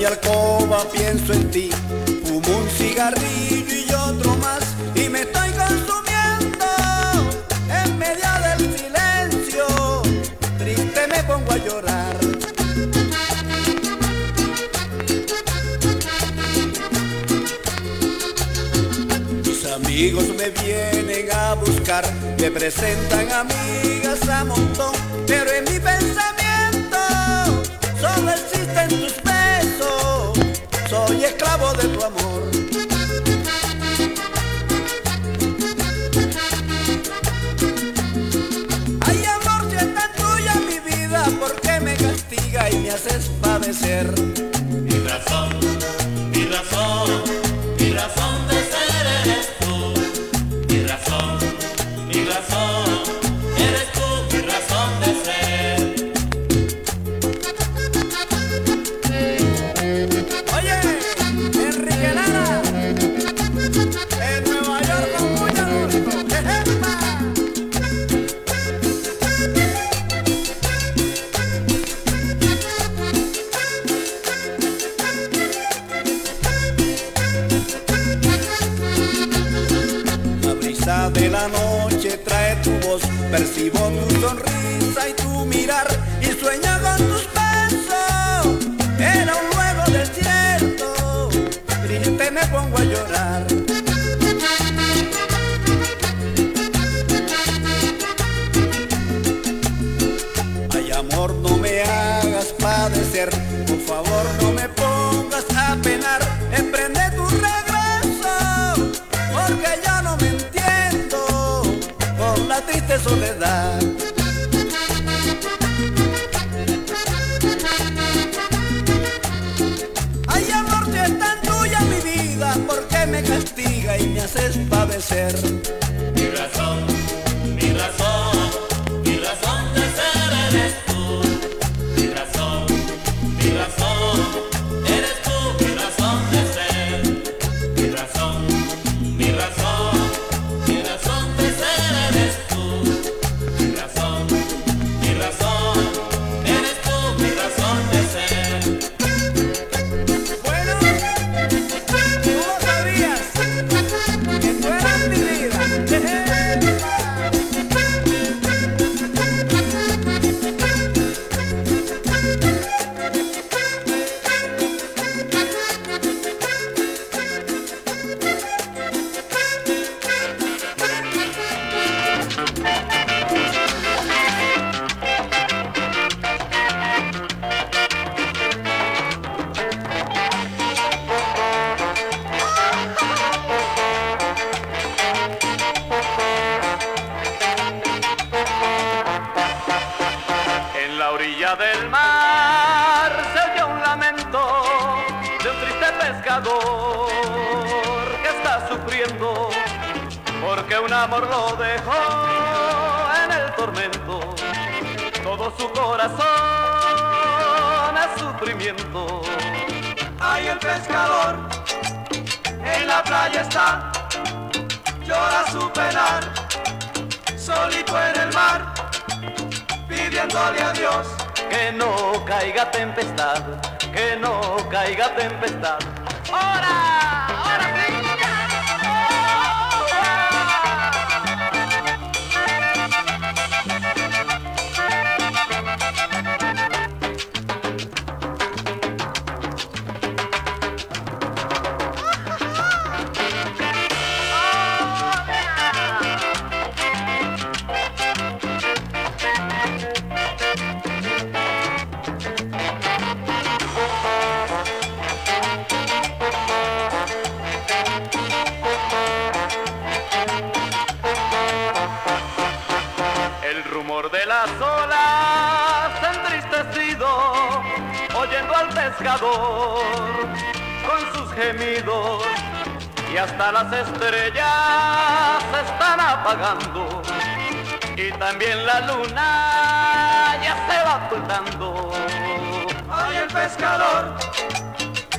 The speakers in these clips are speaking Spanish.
Mi alcoba pienso en ti, fumo un cigarrillo y otro más y me estoy consumiendo en medio del silencio. Triste me pongo a llorar. Mis amigos me vienen a buscar, me presentan amigas amor. Ay amor, si es tuya mi vida, ¿por qué me castiga y me haces padecer? Tu voz, percibo tu sonrisa y tu mirar y sueño con tus soledad. Amor, si es tan tuya mi vida, ¿por qué me castiga y me haces padecer? Porque un amor lo dejó en el tormento. Todo su corazón es sufrimiento. Ay, el pescador en la playa está, llora su penar, solito en el mar, pidiéndole a Dios. Que no caiga tempestad, que no caiga tempestad. ¡Hora, al pescador con sus gemidos, y hasta las estrellas se están apagando, y también la luna ya se va ocultando. Ay, el pescador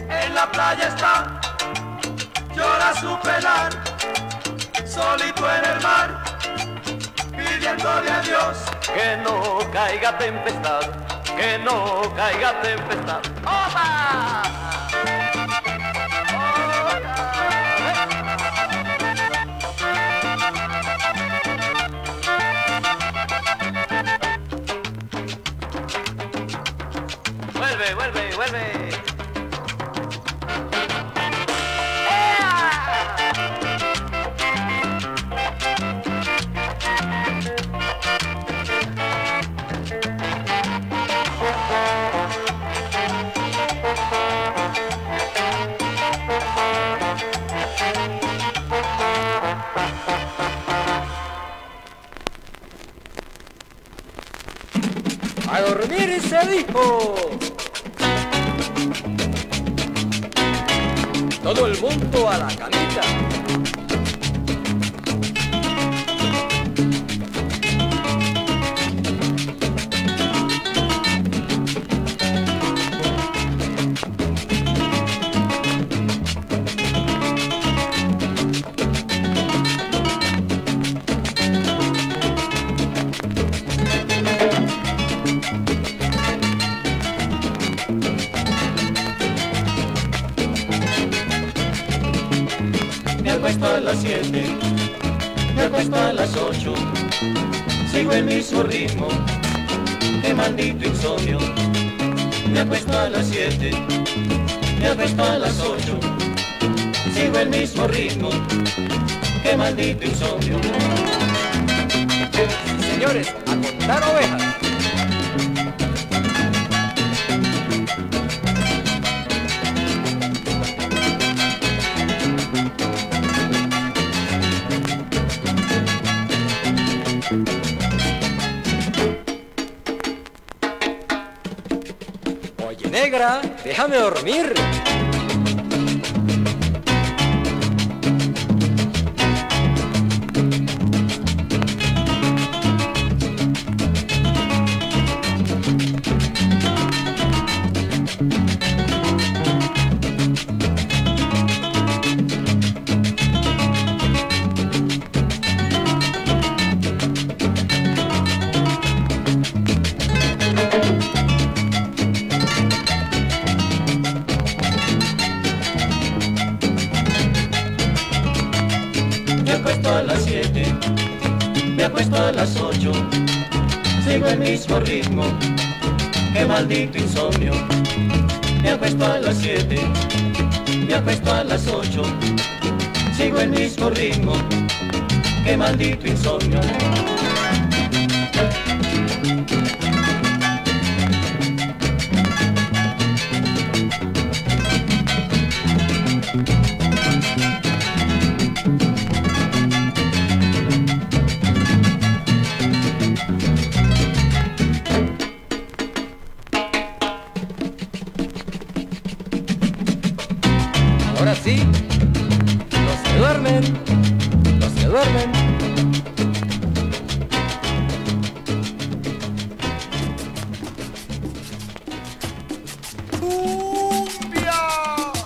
en la playa está, llora su penar, solito en el mar, pidiéndole a Dios. Que no caiga tempestad, que no caiga tempestad. ¡Opa! Dormir se dijo. Todo el mundo a la camita. Acuesto a las siete, me acuesto a las ocho, sigo el mismo ritmo, qué maldito insomnio. Me acuesto a las siete, me acuesto a las ocho, sigo el mismo ritmo, qué maldito insomnio. Señores, a contar ovejas. Negra, déjame dormir. Me acuesto a las siete, me acuesto a las ocho, sigo el mismo ritmo, qué maldito insomnio. Me acuesto a las siete, me acuesto a las ocho, sigo el mismo ritmo, qué maldito insomnio. Ahora sí, los que duermen, los que duermen.